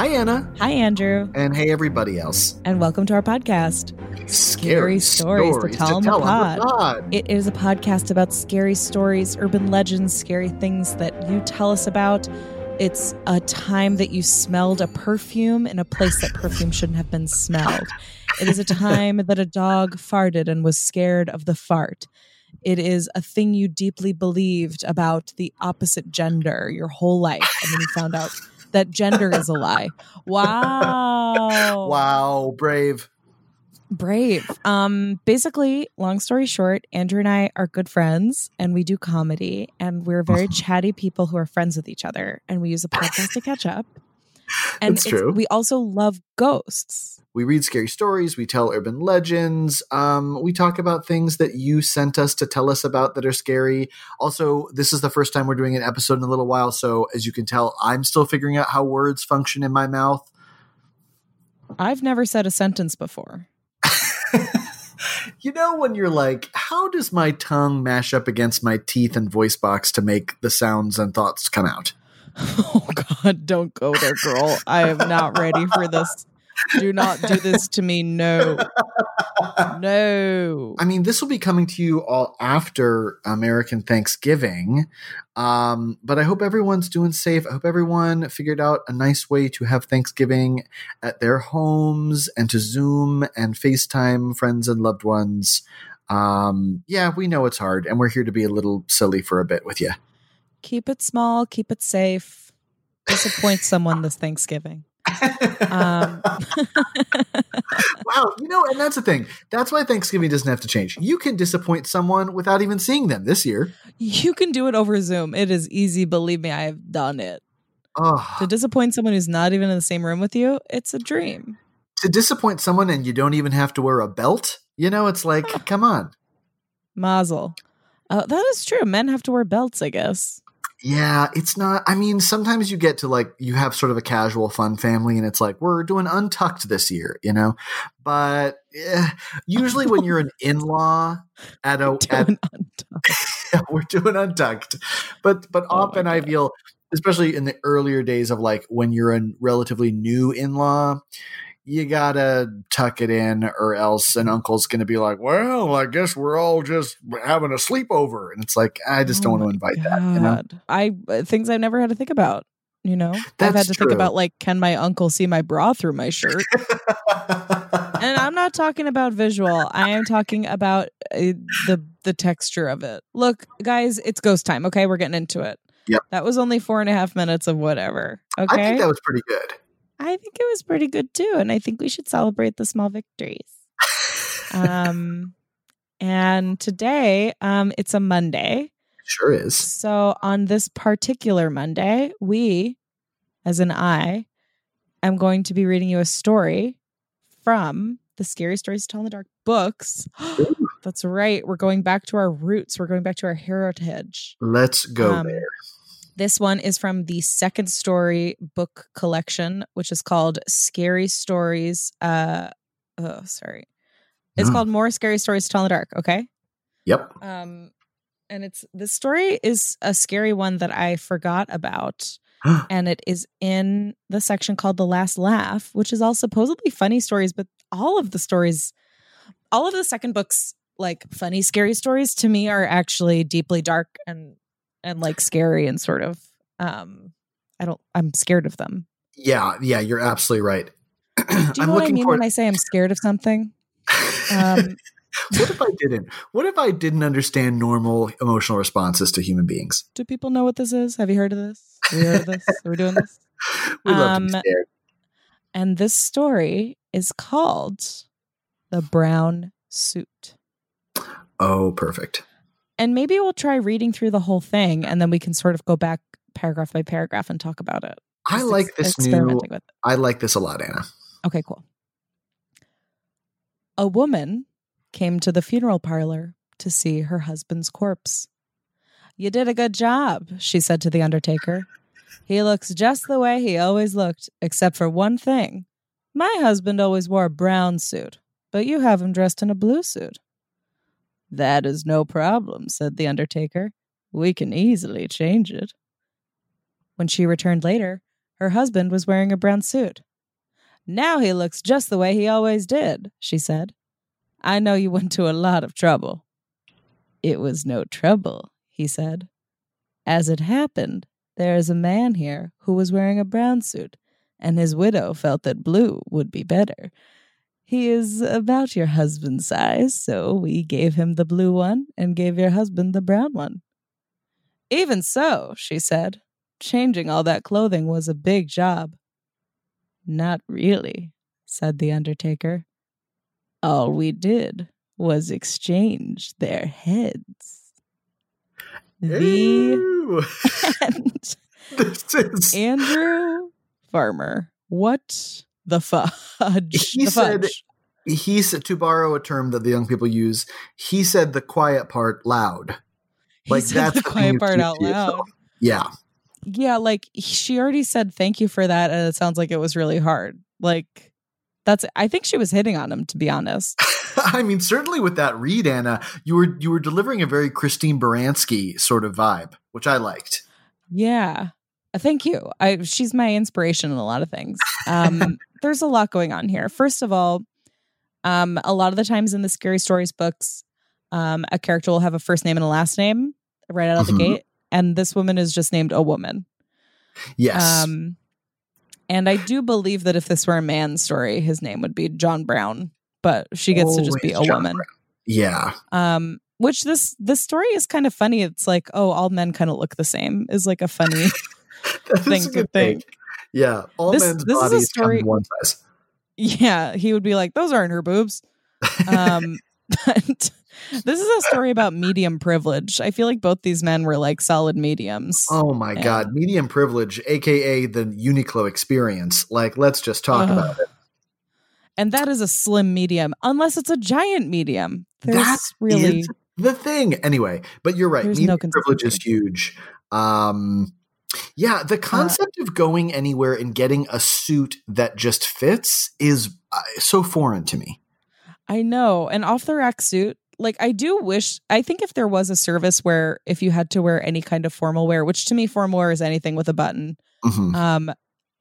Hi, Anna. Hi, Andrew, And hey, everybody else. and welcome to our podcast. Scary stories to tell on the on the pod. It is a podcast about scary stories, urban legends, scary things that you tell us about. It's a time that you smelled a perfume in a place that perfume shouldn't have been smelled. It is a time that a dog farted and was scared of the fart. It is a thing you deeply believed about the opposite gender your whole life, and then you found out that gender is a lie. Wow. Wow, brave. brave um basically long story short andrew and i are good friends and we do comedy and we're very chatty people who are friends with each other and we use a podcast to catch up and it's- true. we also love ghosts We read scary stories, we tell urban legends, um, we talk about things that you sent us to tell us about that are scary. Also, this is the first time we're doing an episode in a little while, so as you can tell, I'm still figuring out how words function in my mouth. i've never said a sentence before You know, when you're like, how does my tongue mash up against my teeth and voice box to make the sounds and thoughts come out? oh god don't go there girl i am not ready for this do not do this to me no no I mean, this will be coming to you all after American Thanksgiving. Um, but I hope everyone's doing safe. I hope everyone figured out a nice way to have Thanksgiving at their homes and to Zoom and FaceTime friends and loved ones. Um, yeah, we know it's hard, and we're here to be a little silly for a bit with you. Keep it small keep it safe disappoint someone this thanksgiving um wow, you know, and that's the thing. That's why Thanksgiving doesn't have to change. You can disappoint someone without even seeing them this year. You can do it over Zoom. It is easy. Believe me, I have done it. Oh, To disappoint someone who's not even in the same room with you, it's a dream. to disappoint someone and you don't even have to wear a belt. You know, it's like, come on. Mazel. Uh, that is true. Men have to wear belts, I guess. Yeah, it's not. I mean, sometimes you get to like, you have sort of a casual, fun family, and it's like, we're doing untucked this year, you know? But eh, usually when you're an in law at a, at, Doing untucked. we're doing untucked. But, but Oh often I feel, especially in the earlier days of like when you're a relatively new in law, you gotta tuck it in, or else an uncle's gonna be like, "Well, I guess we're all just having a sleepover," and it's like, I just don't Oh want to invite that. You know? I uh, things I've never had to think about. You know, I've had to true. think about like, can my uncle see my bra through my shirt? and I'm not talking about visual. I am talking about uh, the the texture of it. Look, guys, it's ghost time. Okay, we're getting into it. Yep. That was only four and a half minutes of whatever. Okay. I think that was pretty good. I think it was pretty good too, and I think we should celebrate the small victories. Um, and today, um, it's a Monday. Sure is. So on this particular Monday, we, as an I, am going to be reading you a story from the Scary Stories to Tell in the Dark books. That's right. We're going back to our roots. We're going back to our heritage. Let's go Um, there. This one is from the second story book collection, which is called Scary Stories. Uh, oh, sorry. It's Mm. called More Scary Stories to Tell in the Dark. Okay. Yep. Um, and it's this story is a scary one that I forgot about. and it is in the section called The Last Laugh, which is all supposedly funny stories, but all of the stories, all of the second book's like funny, scary stories to me are actually deeply dark and and like scary and sort of um I don't I'm scared of them. Yeah, yeah, you're absolutely right. Do you know what I mean when I say I'm scared of something? Um what if I didn't? What if I didn't understand normal emotional responses to human beings? Do people know what this is? Have you heard of this? Have you heard of this? Are we doing this? We love to be Um, scared. And this story is called The Brown Suit. Oh, perfect. And maybe we'll try reading through the whole thing and then we can sort of go back paragraph by paragraph and talk about it. I like ex- this new. with it. I like this a lot, Anna. Okay, cool. A woman came to the funeral parlor to see her husband's corpse. You did a good job, she said to the undertaker. He looks just the way he always looked, except for one thing. My husband always wore a brown suit, but you have him dressed in a blue suit. That is no problem, said the undertaker. We can easily change it. When she returned later, her husband was wearing a brown suit. Now he looks just the way he always did, she said. I know you went to a lot of trouble. It was no trouble, he said. As it happened, there is a man here who was wearing a brown suit, and his widow felt that blue would be better. He is about your husband's size, so we gave him the blue one and gave your husband the brown one. Even so, she said, changing all that clothing was a big job. Not really, said the undertaker. All we did was exchange their heads. The end. this is. Andrew Farmer. What the fudge? He the said- fudge. He said to borrow a term that the young people use. He said the quiet part loud. He Like said that's the quiet part out to yourself. loud. Yeah. Yeah, like she already said thank you for that, and it sounds like it was really hard. Like that's I think she was hitting on him, to be honest. I mean, certainly with that read, Anna, you were you were delivering a very Christine Baranski sort of vibe, which I liked. Yeah. Thank you. I she's my inspiration in a lot of things. Um there's a lot going on here. First of all, um a lot of the times in the scary stories books, um a character will have a first name and a last name right out of Mhm. the gate and this woman is just named a woman. Yes. Um and I do believe that if this were a man's story, his name would be John Brown, but she gets to just be a John woman. Brown. yeah. Um which this this story is kind of funny. It's like, oh, all men kind of look the same is like a funny Thing a to think. thing. Yeah. All This- men's this is a bodies come story- in one size. Yeah, he would be like, "Those aren't her boobs." Um, but this is a story about medium privilege. I feel like both these men were like solid mediums. Oh my Yeah. god, medium privilege, aka the Uniqlo experience. Like, let's just talk Ugh. about it. And that is a slim medium, unless it's a giant medium. There's That really is the thing. Anyway, but you're right. There's medium no privilege is huge. Um, yeah, Uh, the concept of going anywhere and getting a suit that just fits is uh, so foreign to me. I know an off the rack suit. Like I do wish. I think if there was a service where if you had to wear any kind of formal wear, which to me formal wear is anything with a button, Mhm. um,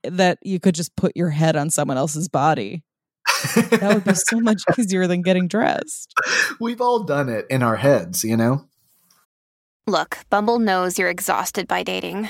that you could just put your head on someone else's body. That would be so much easier than getting dressed. We've all done it in our heads, you know. Look, Bumble knows you're exhausted by dating.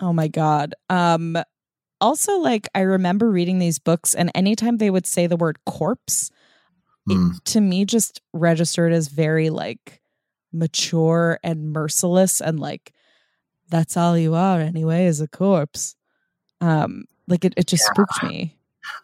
Oh my god. Um also like I remember reading these books and anytime they would say the word corpse, Hmm. it to me just registered as very like mature and merciless and like that's all you are anyway is a corpse. Um like it, it just Yeah. spooked me.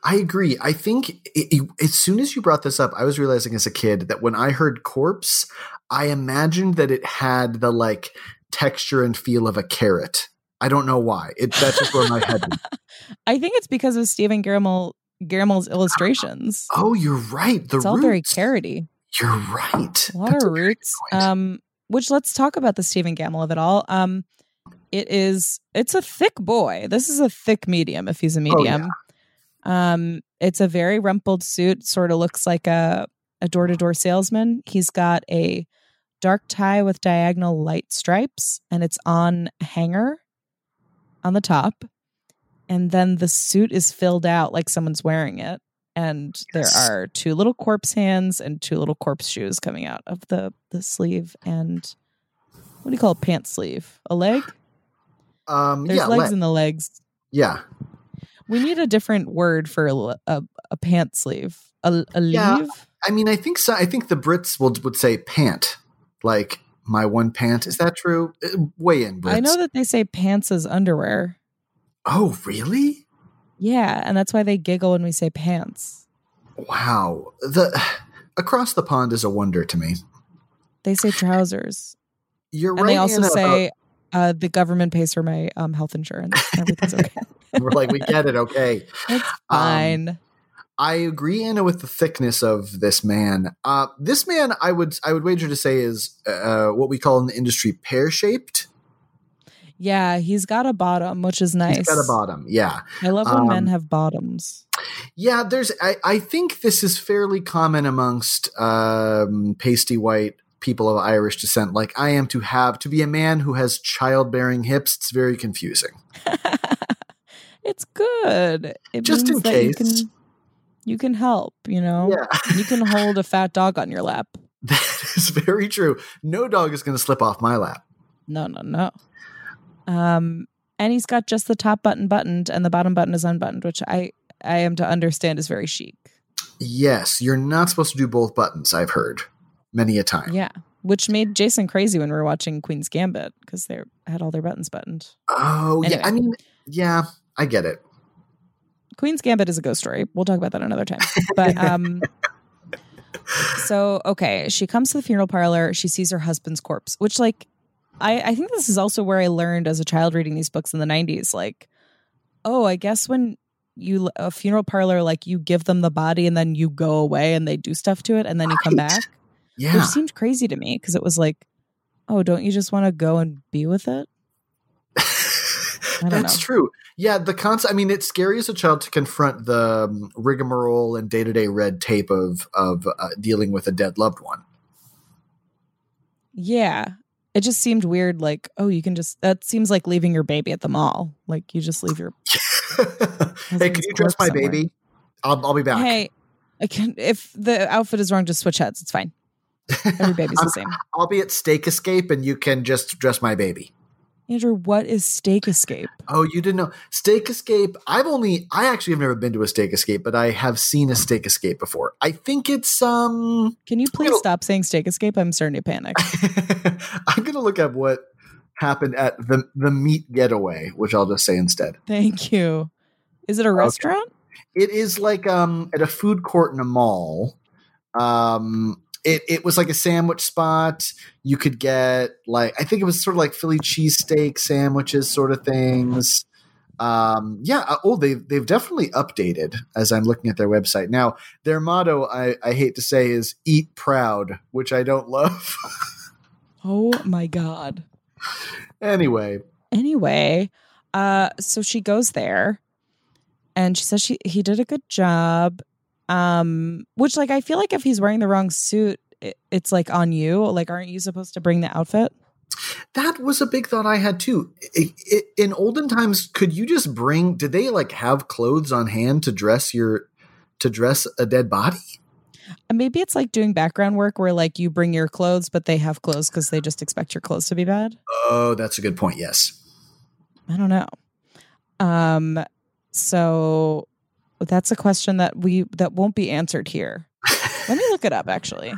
I agree. I think it, it- as soon as you brought this up, I was realizing as a kid that when I heard corpse, I imagined that it had the like texture and feel of a carrot. I don't know why. It that's just where my head went. I think it's because of Stephen Gammell Gammell's illustrations. Oh, you're right. The it's all very roots. carroty. You're right. A lot That's of a roots. Um, which let's talk about the Stephen Gammell of it all. Um, it is it's a thick boy. This is a thick medium if he's a Oh, yeah. medium. Um, it's a very rumpled suit, sort of looks like a a door to door salesman. He's got a dark tie with diagonal light stripes, and it's on a hanger on the top. And then the suit is filled out like someone's wearing it. And there Yes. are two little corpse hands and two little corpse shoes coming out of the the sleeve. And what do you call a pant sleeve? A leg? um, There's yeah, legs in the legs. yeah. We need a different word for a a pant sleeve. A, a Yeah. leave? I mean, I think so. I think the Brits will would say pant, like my one pant. Is that true? Uh, Weigh in, Brits. I know that they say pants as underwear. Oh, really? Yeah, and that's why they giggle when we say pants. Wow. The across the pond is a wonder to me. They say trousers. You're and right. they also Anna, say uh, the government pays for my um, health insurance. Everything's okay. we're like we get it. Okay. It's Um, fine. I agree, Anna, with the thickness of this man. Uh, this man, I would I would wager to say is uh, what we call in the industry pear shaped. yeah, he's got a bottom, which is nice. He's got a bottom. Yeah. I love when men Um, have bottoms. Yeah, there's. I, I think this is fairly common amongst um, pasty white people of Irish descent, like I am, to have to be a man who has childbearing hips. It's very confusing. it's good. It Just in case. You can help. You know, Yeah, you can hold a fat dog on your lap. that is very true. No dog is going to slip off my lap. No, no, no. Um, and he's got just the top button buttoned, and the bottom button is unbuttoned, which I I am to understand is very chic. Yes, you're not supposed to do both buttons. I've heard many a time. Yeah, which made Jason crazy when we were watching Queen's Gambit because they had all their buttons buttoned. Oh, yeah. I mean, yeah, I get it. Queen's Gambit is a ghost story. We'll talk about that another time. But um so okay, she comes to the funeral parlor, she sees her husband's corpse, which like I I think this is also where I learned as a child reading these books in the 90s like oh, I guess when you a funeral parlor like you give them the body and then you go away and they do stuff to it and then you come Right. back. Yeah. Which seemed crazy to me because it was like oh, don't you just want to go and be with it? That's know. true. Yeah, the concept. I mean, it's scary as a child to confront the um, rigmarole and day to day red tape of of uh, dealing with a dead loved one. Yeah. It just seemed weird. Like, oh, you can just, that seems like leaving your baby at the mall. Like, you just leave your, hey, can you dress my somewhere. baby? I'll, I'll be back. hey, I can, if the outfit is wrong, just switch heads. It's fine. Every baby's the same. I'll be at Steak Escape, and you can just dress my baby. Andrew, what is Steak Escape? Oh, you didn't know Steak Escape? I've only, I actually have never been to a Steak Escape, but I have seen a Steak Escape before. I think it's um. Can you please stop saying Steak Escape? I'm starting to panic. I'm gonna look up what happened at the the meat getaway, which I'll just say instead. Thank you. Is it a restaurant? It is like um at a food court in a mall. Um it it was like a sandwich spot. You could get like I think it was sort of like Philly cheesesteak sandwiches sort of things. Um yeah, uh, oh they they've definitely updated as I'm looking at their website. Now, their motto I I hate to say is eat proud, which I don't love. Oh my God. anyway, anyway uh so she goes there and she says she he did a good job um which like i feel like if he's wearing the wrong suit it, it's like on you like aren't you supposed to bring the outfit That was a big thought I had too. I- I- in olden times, could you just bring? Did they like have clothes on hand to dress your to dress a dead body? maybe it's like doing background work where like you bring your clothes but they have clothes because they just expect your clothes to be bad Oh, that's a good point. Yes. I don't know. Um, so that's a question that we that won't be answered here. Let me look it up. Actually,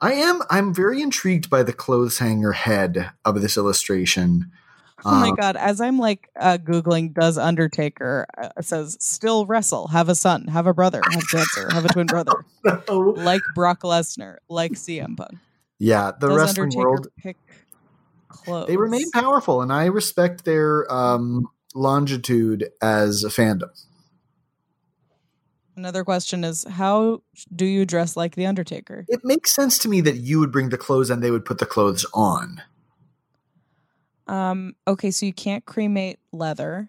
I am. I'm very intrigued by the clothes hanger head of this illustration. oh my Um, god! As I'm like uh, googling, does Undertaker uh, says still wrestle, have a son, have a brother, have cancer, have a twin brother, like Brock Lesnar, like CM Punk. yeah, the does wrestling Undertaker world. pick clothes? They remain powerful, and I respect their um, longitude as a fandom. Another question is how do you dress like the Undertaker? It makes sense to me that you would bring the clothes and they would put the clothes on. Um, okay, so you can't cremate leather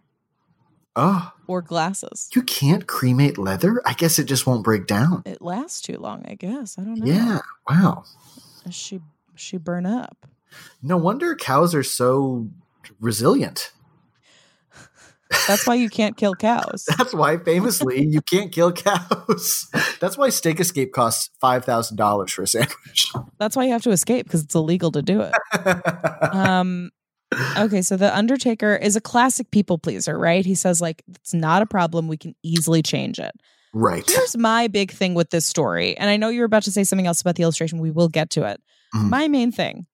Oh, or glasses. you can't cremate leather? I guess it just won't break down. It lasts too long, I guess. I don't know. Yeah. Wow. She she burn up. No wonder cows are so resilient. That's why you can't kill cows. That's why, famously, you can't kill cows. That's why Steak Escape costs five thousand dollars for a sandwich. That's why you have to escape because it's illegal to do it. Um okay, so the Undertaker is a classic people pleaser, right? He says like it's not a problem, we can easily change it. right. Here's my big thing with this story. And I know you're about to say something else about the illustration. We will get to it. Mhm. My main thing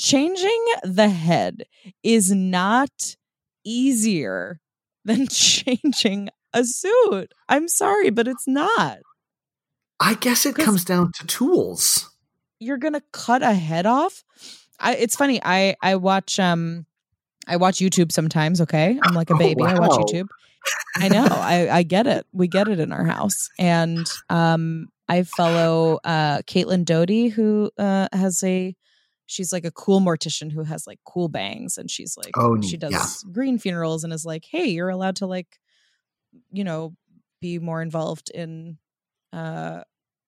changing the head is not easier than changing a suit. I'm sorry, but it's not. I guess it comes down to tools. You're going to cut a head off? I, it's funny. I I watch um I watch YouTube sometimes, okay? I'm like a Oh, baby. I watch. YouTube. I know. I, I get it. We get it in our house. And um, I follow uh, Caitlin Doughty, who uh, has a, she's like a cool mortician who has like cool bangs. And she's like, Oh, she does Yeah. green funerals and is like, hey, you're allowed to like, you know, be more involved in, uh,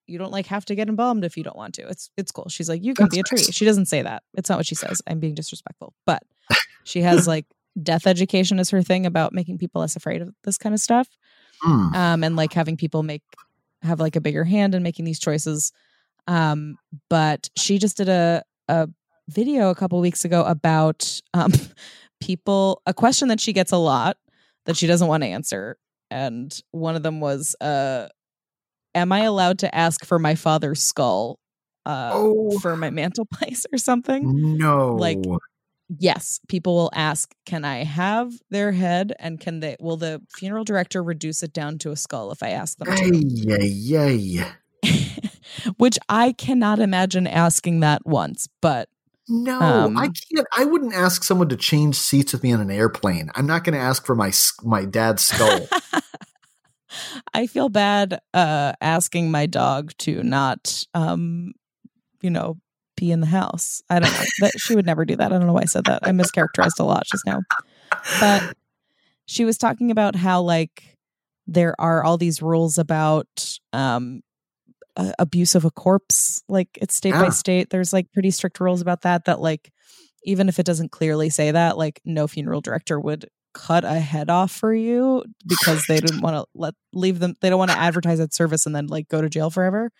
you don't like have to get embalmed if you don't want to. It's it's cool. She's like, you can That's be a tree. nice. She doesn't say that. It's not what she says. I'm being disrespectful. But she has like death education is her thing about making people less afraid of this kind of stuff Hmm. um, and like having people make have like a bigger hand in making these choices. Um, but she just did a a video a couple weeks ago about um, people a question that she gets a lot that she doesn't want to answer, and one of them was, uh, "Am I allowed to ask for my father's skull uh, Oh. for my mantelpiece or something?" No. like, yes people will ask can i have their head and can they will the funeral director reduce it down to a skull if i ask them to ay, ay. which i cannot imagine asking that once but No, Um, I can't. I wouldn't ask someone to change seats with me on an airplane. I'm not going to ask for my my dad's skull. i feel bad uh asking my dog to not um you know pee in the house i don't know that she would never do that i don't know why i said that i mischaracterized a lot just now but she was talking about how like there are all these rules about um uh, abuse of a corpse like it's state by state. There's like pretty strict rules about that that like even if it doesn't clearly say that like no funeral director would cut a head off for you because they didn't want to let leave them they don't want to advertise that service and then like go to jail forever.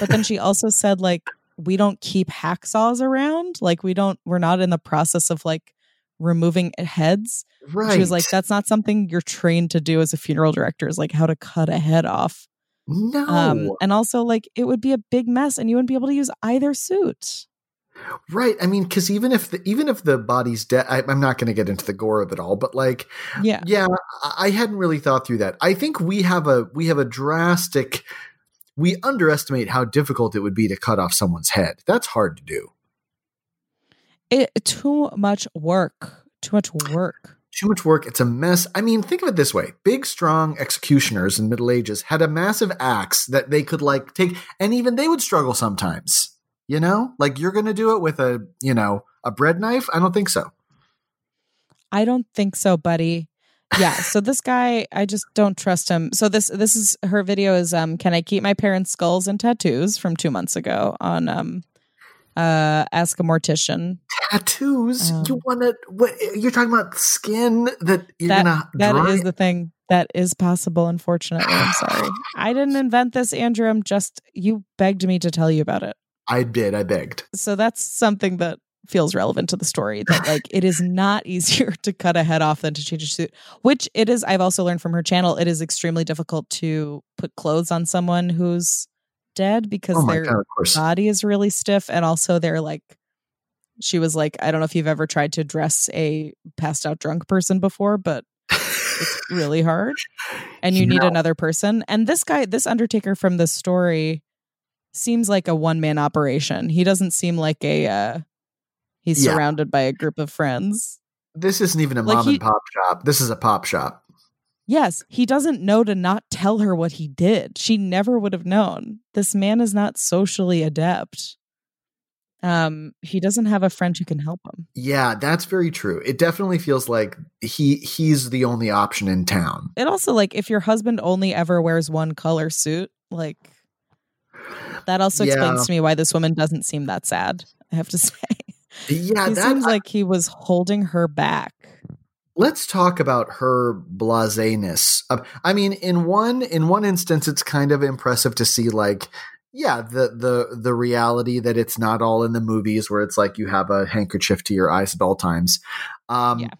But then she also said like we don't keep hacksaws around. Like we don't we're not in the process of like removing heads. Right. she was like that's not something you're trained to do as a funeral director is like how to cut a head off no. um and also like it would be a big mess and you wouldn't be able to use either suit right. I mean, because even if the even if the body's dead, I'm not going to get into the gore of it all. But like, yeah yeah, I I hadn't really thought through that. I think we have a we have a drastic. We underestimate how difficult it would be to cut off someone's head. That's hard to do. it too much work too much work too much work. It's a mess. I mean, think of it this way: big, strong executioners in Middle Ages had a massive axe that they could like take, and even they would struggle sometimes. You know, like you're going to do it with a you know a bread knife. I don't think so. I don't think so, buddy. Yeah. So this guy, I just don't trust him. So this this is her video is um can I keep my parents' skulls and tattoos from two months ago on um uh ask a mortician. Tattoos. Um, you want to? What you're talking about? Skin that you're That gonna that is the thing that is possible, unfortunately. I'm sorry. I didn't invent this, Andrew. I'm just you begged me to tell you about it. I did. I begged. So that's something that feels relevant to the story that like it is not easier to cut a head off than to change a suit which it is i've also learned from her channel it is extremely difficult to put clothes on someone who's dead because Oh their God, body is really stiff and also they're like she was like i don't know if you've ever tried to dress a passed out drunk person before but it's really hard and you need another person and this guy this undertaker from this story seems like a one man operation he doesn't seem like a uh he's Yeah. surrounded by a group of friends This isn't even a Like mom he- and pop shop. This is a pop shop. Yes he doesn't know to not tell her what he did she never would have known this man is not socially adept um he doesn't have a friend who can help him Yeah, that's very true. It definitely feels like he he's the only option in town. it also like if your husband only ever wears one color suit like that also Yeah. explains to me why this woman doesn't seem that sad i have to say Yeah, he that seems like he was holding her back let's talk about her blaseness. I mean, in one in one instance, it's kind of impressive to see like. Yeah, the the the reality that it's not all in the movies where it's like you have a handkerchief to your eyes at all times. Um Yeah.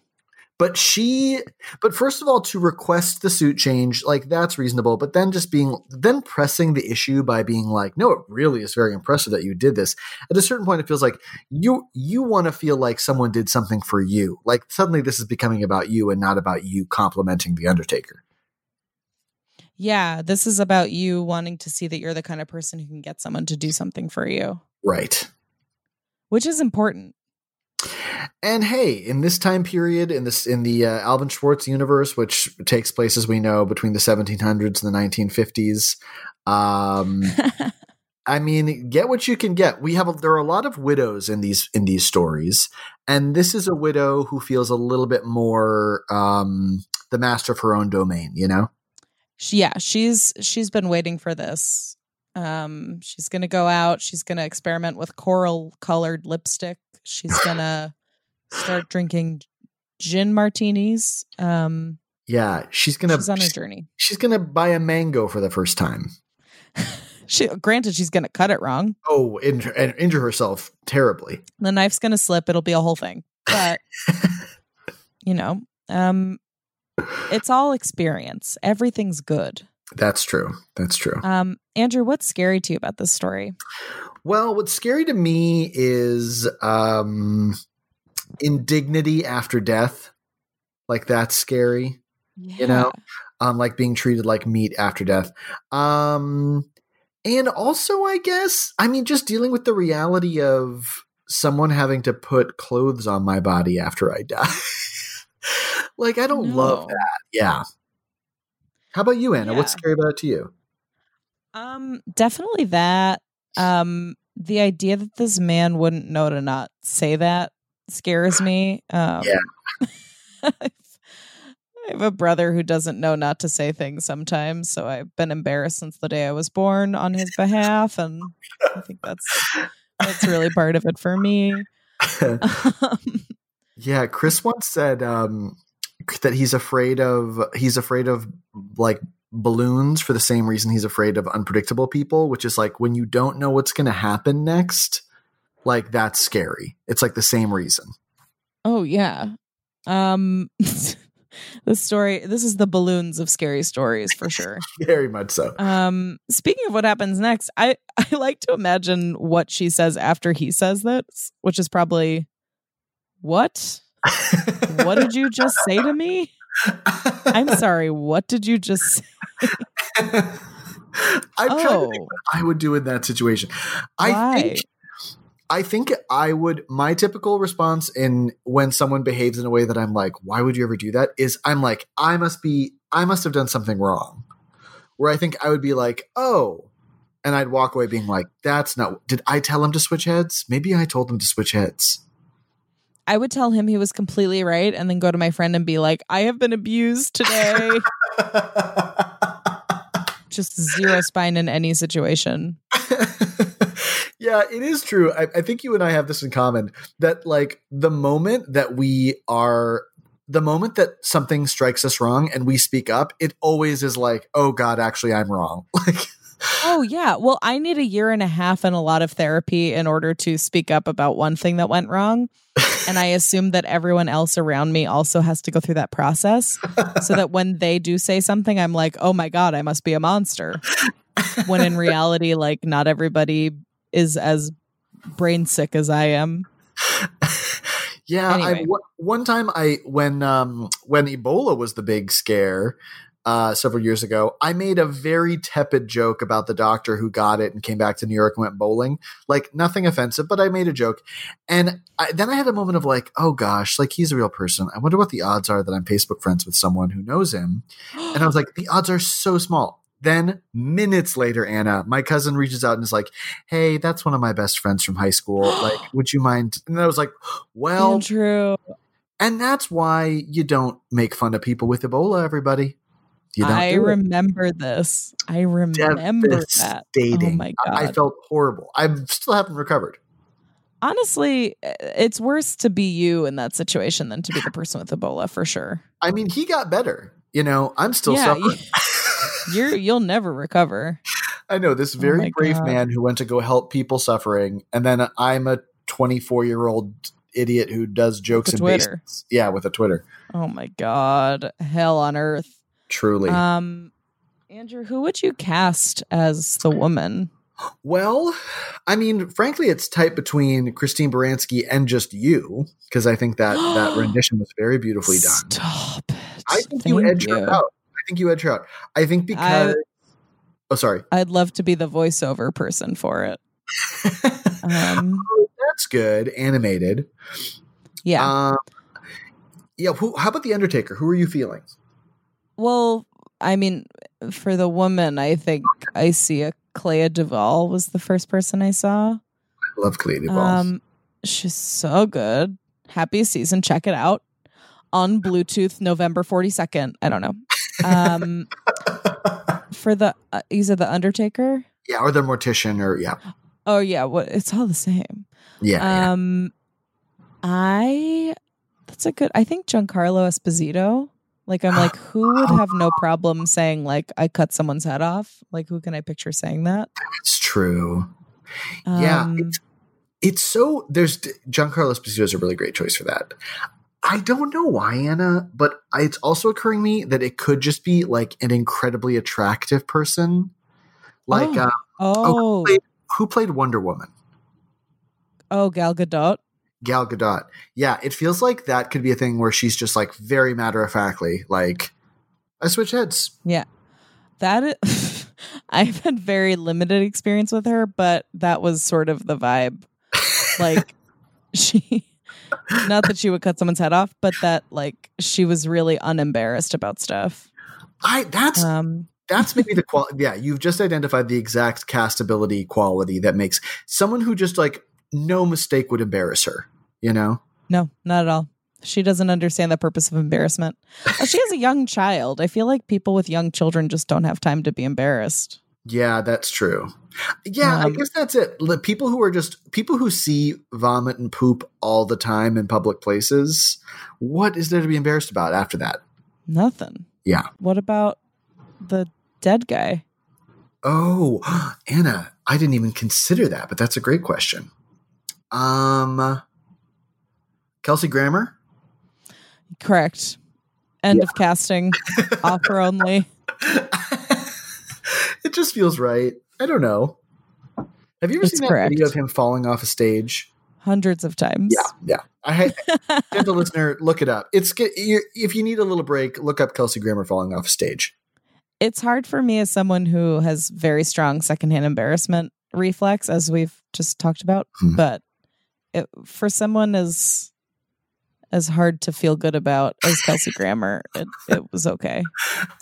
But she but first of all to request the suit change, like that's reasonable, but then just being then pressing the issue by being like, "No, it really is very impressive that you did this." At a certain point it feels like you you want to feel like someone did something for you. Like suddenly this is becoming about you and not about you complimenting the Undertaker. yeah this is about you wanting to see that you're the kind of person who can get someone to do something for you Right. which is important And hey, in this time period, in this in the uh, Alvin Schwartz universe, which takes place as we know between the 1700s and the 1950s, um, I mean, get what you can get. We have a, there are a lot of widows in these in these stories, and this is a widow who feels a little bit more um, the master of her own domain. You know, She- yeah she's she's been waiting for this um she's gonna go out. She's gonna experiment with coral colored lipstick. She's gonna start drinking gin martinis. Um yeah, she's gonna she's on a journey. she's gonna buy a mango for the first time. she granted she's gonna cut it wrong. Oh, injure, and injure herself terribly. the knife's gonna slip. It'll be a whole thing. But you know um it's all experience. Everything's good That's true. That's true. um andrew what's scary to you about this story Well, what's scary to me is um indignity after death. Like that's scary. You know? Um like being treated like meat after death. Um and also I guess I mean just dealing with the reality of someone having to put clothes on my body after I die. like I don't love that. Yeah. How about you, Anna? What's scary about it to you? Um, definitely that. Um, the idea that this man wouldn't know to not say that scares me. Um, Yeah. I have a brother who doesn't know not to say things sometimes, so I've been embarrassed since the day I was born on his behalf, and I think that's that's really part of it for me. Um, Yeah, Chris once said um, that he's afraid of he's afraid of like balloons for the same reason he's afraid of unpredictable people, which is like when you don't know what's going to happen next, like that's scary. It's like the same reason. oh yeah. Um, the story. This is the balloons of scary stories for sure. Very much so. Um, speaking of what happens next, I I like to imagine what she says after he says this, which is probably what? What did you just say to me? I'm sorry, what did you just say? I'm trying to think Oh. what I would do in that situation. I think I think I would my typical response in when someone behaves in a way that I'm like, why would you ever do that? Is I'm like, I must be I must have done something wrong. Where I think I would be like, oh, and I'd walk away being like, that's not did I tell him to switch heads? Maybe I told him to switch heads. I would tell him he was completely right and then go to my friend and be like, I have been abused today. Just zero spine in any situation. yeah, it is true. I, I think you and I have this in common that, like, the moment that we are, the moment that something strikes us wrong and we speak up, it always is like, oh God, actually, I'm wrong. Like, Oh yeah. Well, I need a year and a half and a lot of therapy in order to speak up about one thing that went wrong. and I assume that everyone else around me also has to go through that process so that when they do say something I'm like, "Oh my god, I must be a monster." when in reality like not everybody is as brain sick as I am. Yeah, Anyway. one- one time I when um when Ebola was the big scare uh several years ago, I made a very tepid joke about the doctor who got it and came back to New York and went bowling. Like nothing offensive, but I made a joke. And I, then I had a moment of like, oh gosh, like he's a real person. I wonder what the odds are that I'm Facebook friends with someone who knows him. And I was like, the odds are so small. Then minutes later, Anna, my cousin reaches out and is like, "Hey, that's one of my best friends from high school. Like, would you mind?" And I was like, "Well, Andrew, and that's why you don't make fun of people with Ebola, everybody. You don't. I do it. remember this. I remember that. Oh my god. I, felt horrible. I still haven't recovered. Honestly, eh, it's worse to be you in that situation than to be the person with Ebola for sure. I mean, he got better. You know, I'm still Yeah, suffering. You're you'll never recover. I know this Oh very my brave God. man who went to go help people suffering, and then I'm a 24 year old idiot who does jokes and Twitter. basements. Yeah, with a Twitter. Oh my god, hell on earth. Truly. Um, Andrew, who would you cast as the woman? Well, I mean, frankly, it's tight between Christine Baranski and just you because I think that that rendition was very beautifully done. Stop it. I think you Thank edge her out. I think you edge her out. I think because. oh, sorry. I'd love to be the voiceover person for it. Um, That's good. Animated. yeah. Um, yeah. Who, how about the Undertaker? Who are you feeling? Well, I mean, for the woman, I think I see a Clea DuVall was the first person I saw. I love Clea DuVall. Um, she's so good. Happy season. Check it out on Bluetooth, November forty second. I don't know. Um, for the uh, you said the Undertaker. yeah, or the Mortician, or yeah, Oh yeah, what? It's all the same. yeah. yeah. Um, I that's a good. I think Giancarlo Esposito. Like I'm like, who would have no problem saying like I cut someone's head off? Like who can I picture saying that? It's true. yeah, Um, it's, it's so. There's Giancarlo Esposito is a really great choice for that. I don't know why, Anna, but I- it's also occurring to me that it could just be like an incredibly attractive person, like Oh. uh, oh, played- who played Wonder Woman. oh, Gal Gadot. Gal Gadot. Yeah, it feels like that could be a thing where she's just like very matter of factly, like I switch heads. Yeah. That i- I've had very limited experience with her, but that was sort of the vibe. Like she not that she would cut someone's head off, but that like she was really unembarrassed about stuff. I that's Um that's maybe the quality. Yeah, you've just identified the exact castability quality that makes someone who just like no mistake would embarrass her. You know? no, not at all. She doesn't understand the purpose of embarrassment. She has a young child. I feel like people with young children just don't have time to be embarrassed. Yeah, that's true. Yeah, I Um, guess that's it. The people who are just people who see vomit and poop all the time in public places. What is there to be embarrassed about after that? Nothing. Yeah. What about the dead guy? Oh, Anna, I didn't even consider that, but that's a great question. Um, Kelsey Grammer. Correct. End of casting. Offer only. it just feels right. I don't know. Have you ever It's seen that correct. video of him falling off a stage? Hundreds of times. Yeah, yeah. I had the listener, look it up. It's if you need a little break, look up Kelsey Grammer falling off a stage. It's hard for me as someone who has very strong secondhand embarrassment reflex, as we've just talked about. Hmm. But it, for someone as as hard to feel good about as Kelsey Grammer, it, it was okay.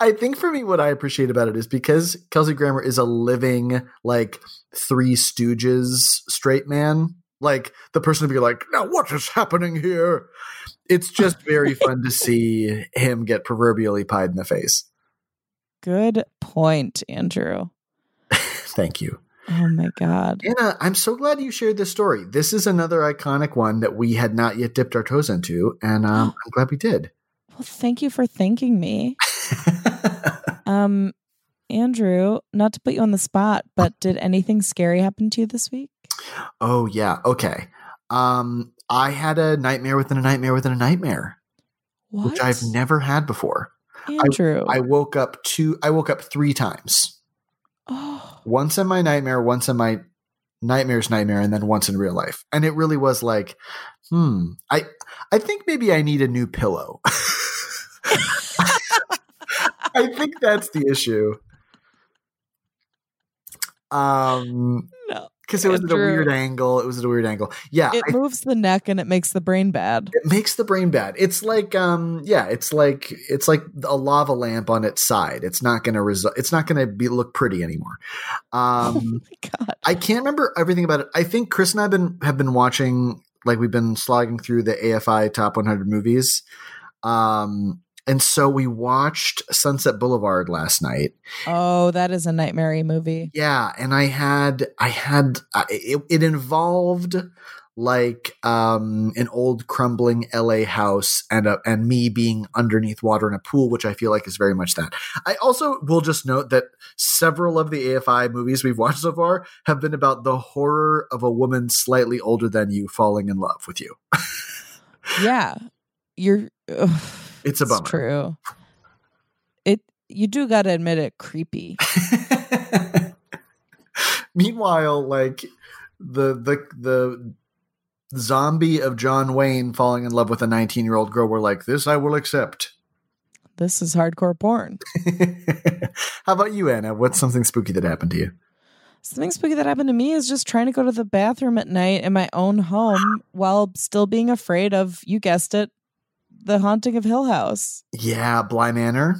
I think for me, what I appreciate about it is because Kelsey Grammer is a living, like, Three Stooges straight man. Like, the person to be like, now what is happening here? It's just very fun to see him get proverbially pied in the face. Good point, Andrew. Thank you. Oh my god. Anna, I'm so glad you shared this story. This is another iconic one that we had not yet dipped our toes into, and um, I'm glad we did. Well, thank you for thanking me. Um, Andrew, not to put you on the spot, but did anything scary happen to you this week? Oh yeah. Okay. Um, I had a nightmare within a nightmare within a nightmare, What? which I've never had before. Andrew. I woke up two. I woke up three times. oh, Once in my nightmare, once in my nightmare's nightmare, and then once in real life. And it really was like, hmm. I I think maybe I need a new pillow. I think that's the issue. Um, no. Because it was at a weird angle. It was at a weird angle. Yeah, It I moves the neck and it makes the brain bad. it makes the brain bad. It's like um yeah, it's like it's like a lava lamp on its side. It's not going to result it's not going to be look pretty anymore. oh Um my god. I can't remember everything about it. I think Chris and I have been have been watching like we've been slogging through the AFI top 100 movies. Um and so we watched Sunset Boulevard last night. Oh, that is a nightmare movie. Yeah, and I had I had uh, it, it involved like um an old crumbling LA house and a, and me being underneath water in a pool which I feel like is very much that. I also will just note that several of the AFI movies we've watched so far have been about the horror of a woman slightly older than you falling in love with you. Yeah. You're ugh, It's a bummer. true. It you do gotta admit it creepy. Meanwhile, like the the the zombie of John Wayne falling in love with a 19 year old girl, we're like, this I will accept. This is hardcore porn. How about you, Anna? What's something spooky that happened to you? Something spooky that happened to me is just trying to go to the bathroom at night in my own home while still being afraid of, you guessed it, the haunting of Hill House. Yeah, Bly Manor.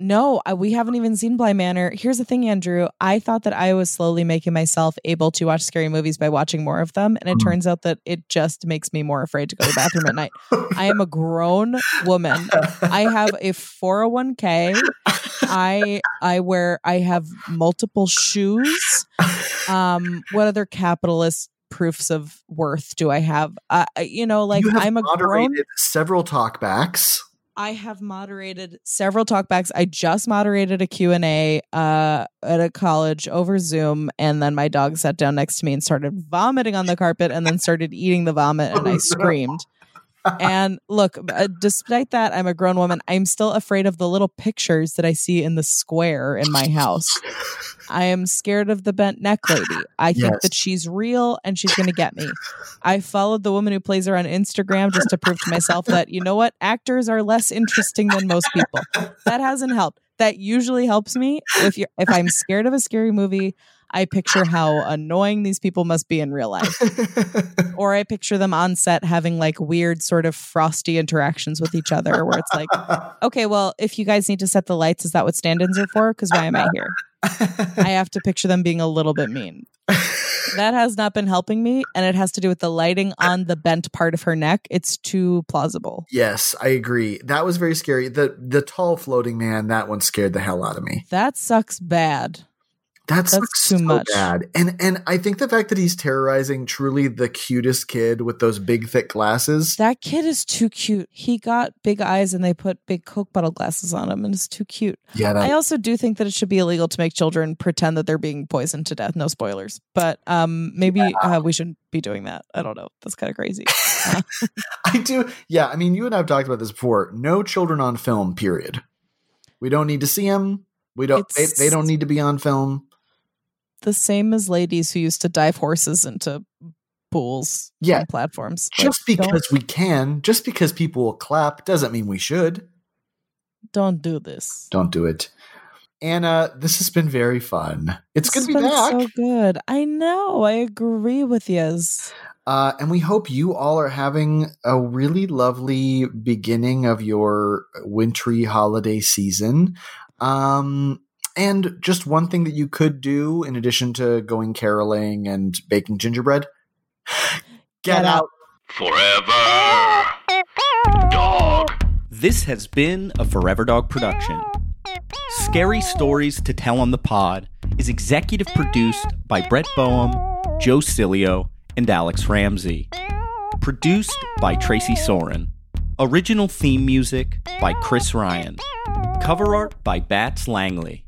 No, I, we haven't even seen Bly Manor. Here's the thing, Andrew. I thought that I was slowly making myself able to watch scary movies by watching more of them. And it Mm. turns out that it just makes me more afraid to go to the bathroom at night. I am a grown woman. I have a 401k. I I wear I have multiple shoes. Um what other capitalist proofs of worth do I have? Uh, you know like You I'm a grown several talkbacks. I have moderated several talkbacks. I just moderated a Q&A uh, at a college over Zoom and then my dog sat down next to me and started vomiting on the carpet and then started eating the vomit and Oh, I screamed. And look, uh, despite that I'm a grown woman. I'm still afraid of the little pictures that I see in the square in my house. I am scared of the bent neck lady. I think Yes. that she's real and she's going to get me. I followed the woman who plays her on Instagram just to prove to myself that, you know what, actors are less interesting than most people. That hasn't helped. That usually helps me. If you're, if I'm scared of a scary movie, I picture how annoying these people must be in real life. Or I picture them on set having like weird, sort of frosty interactions with each other where it's like, okay, well, if you guys need to set the lights, is that what stand ins are for? Because why am I here? I have to picture them being a little bit mean. That has not been helping me, and it has to do with the lighting on the bent part of her neck. It's too plausible. yes, I agree. That was very scary. The the tall floating man, that one scared the hell out of me. That sucks bad. That's, That's too so much. bad. And and I think the fact that he's terrorizing truly the cutest kid with those big thick glasses. That kid is too cute. He got big eyes and they put big Coke bottle glasses on him, and it's too cute. yeah, that, I also do think that it should be illegal to make children pretend that they're being poisoned to death. No spoilers, but um, maybe uh, we shouldn't be doing that. I don't know. That's kind of crazy. I do. Yeah, I mean, you and I have talked about this before. No children on film. Period. We don't need to see them. We don't. They, they don't need to be on film. The same as ladies who used to dive horses into pools Yeah. platforms. Just don't- because we can, just because people will clap, doesn't mean we should. don't, do this. Don't do it. Anna, this has been very fun. It's good to be back. So good. I know. I agree with you. Uh, and we hope you all are having a really lovely beginning of your wintry holiday season. Um, and just one thing that you could do in addition to going caroling and baking gingerbread get, Get out. Forever. Dog. This has been a Forever Dog production. Scary Stories to Tell on the Pod is executive produced by Brett Boham, Joe Cilio, and Alex Ramsey. Produced by Tracy Soren. Original theme music by Chris Ryan. Cover art by Bats Langley.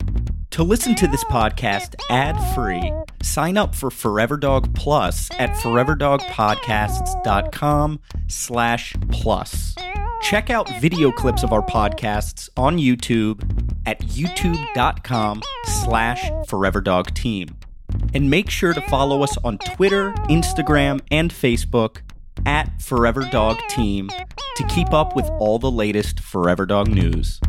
To listen to this podcast ad-free, sign up for Forever Dog Plus at foreverdogpodcasts.com slash plus. Check out video clips of our podcasts on YouTube at youtube.com slash foreverdogteam. And make sure to follow us on Twitter, Instagram, and Facebook at Forever Dog Team to keep up with all the latest Forever Dog news.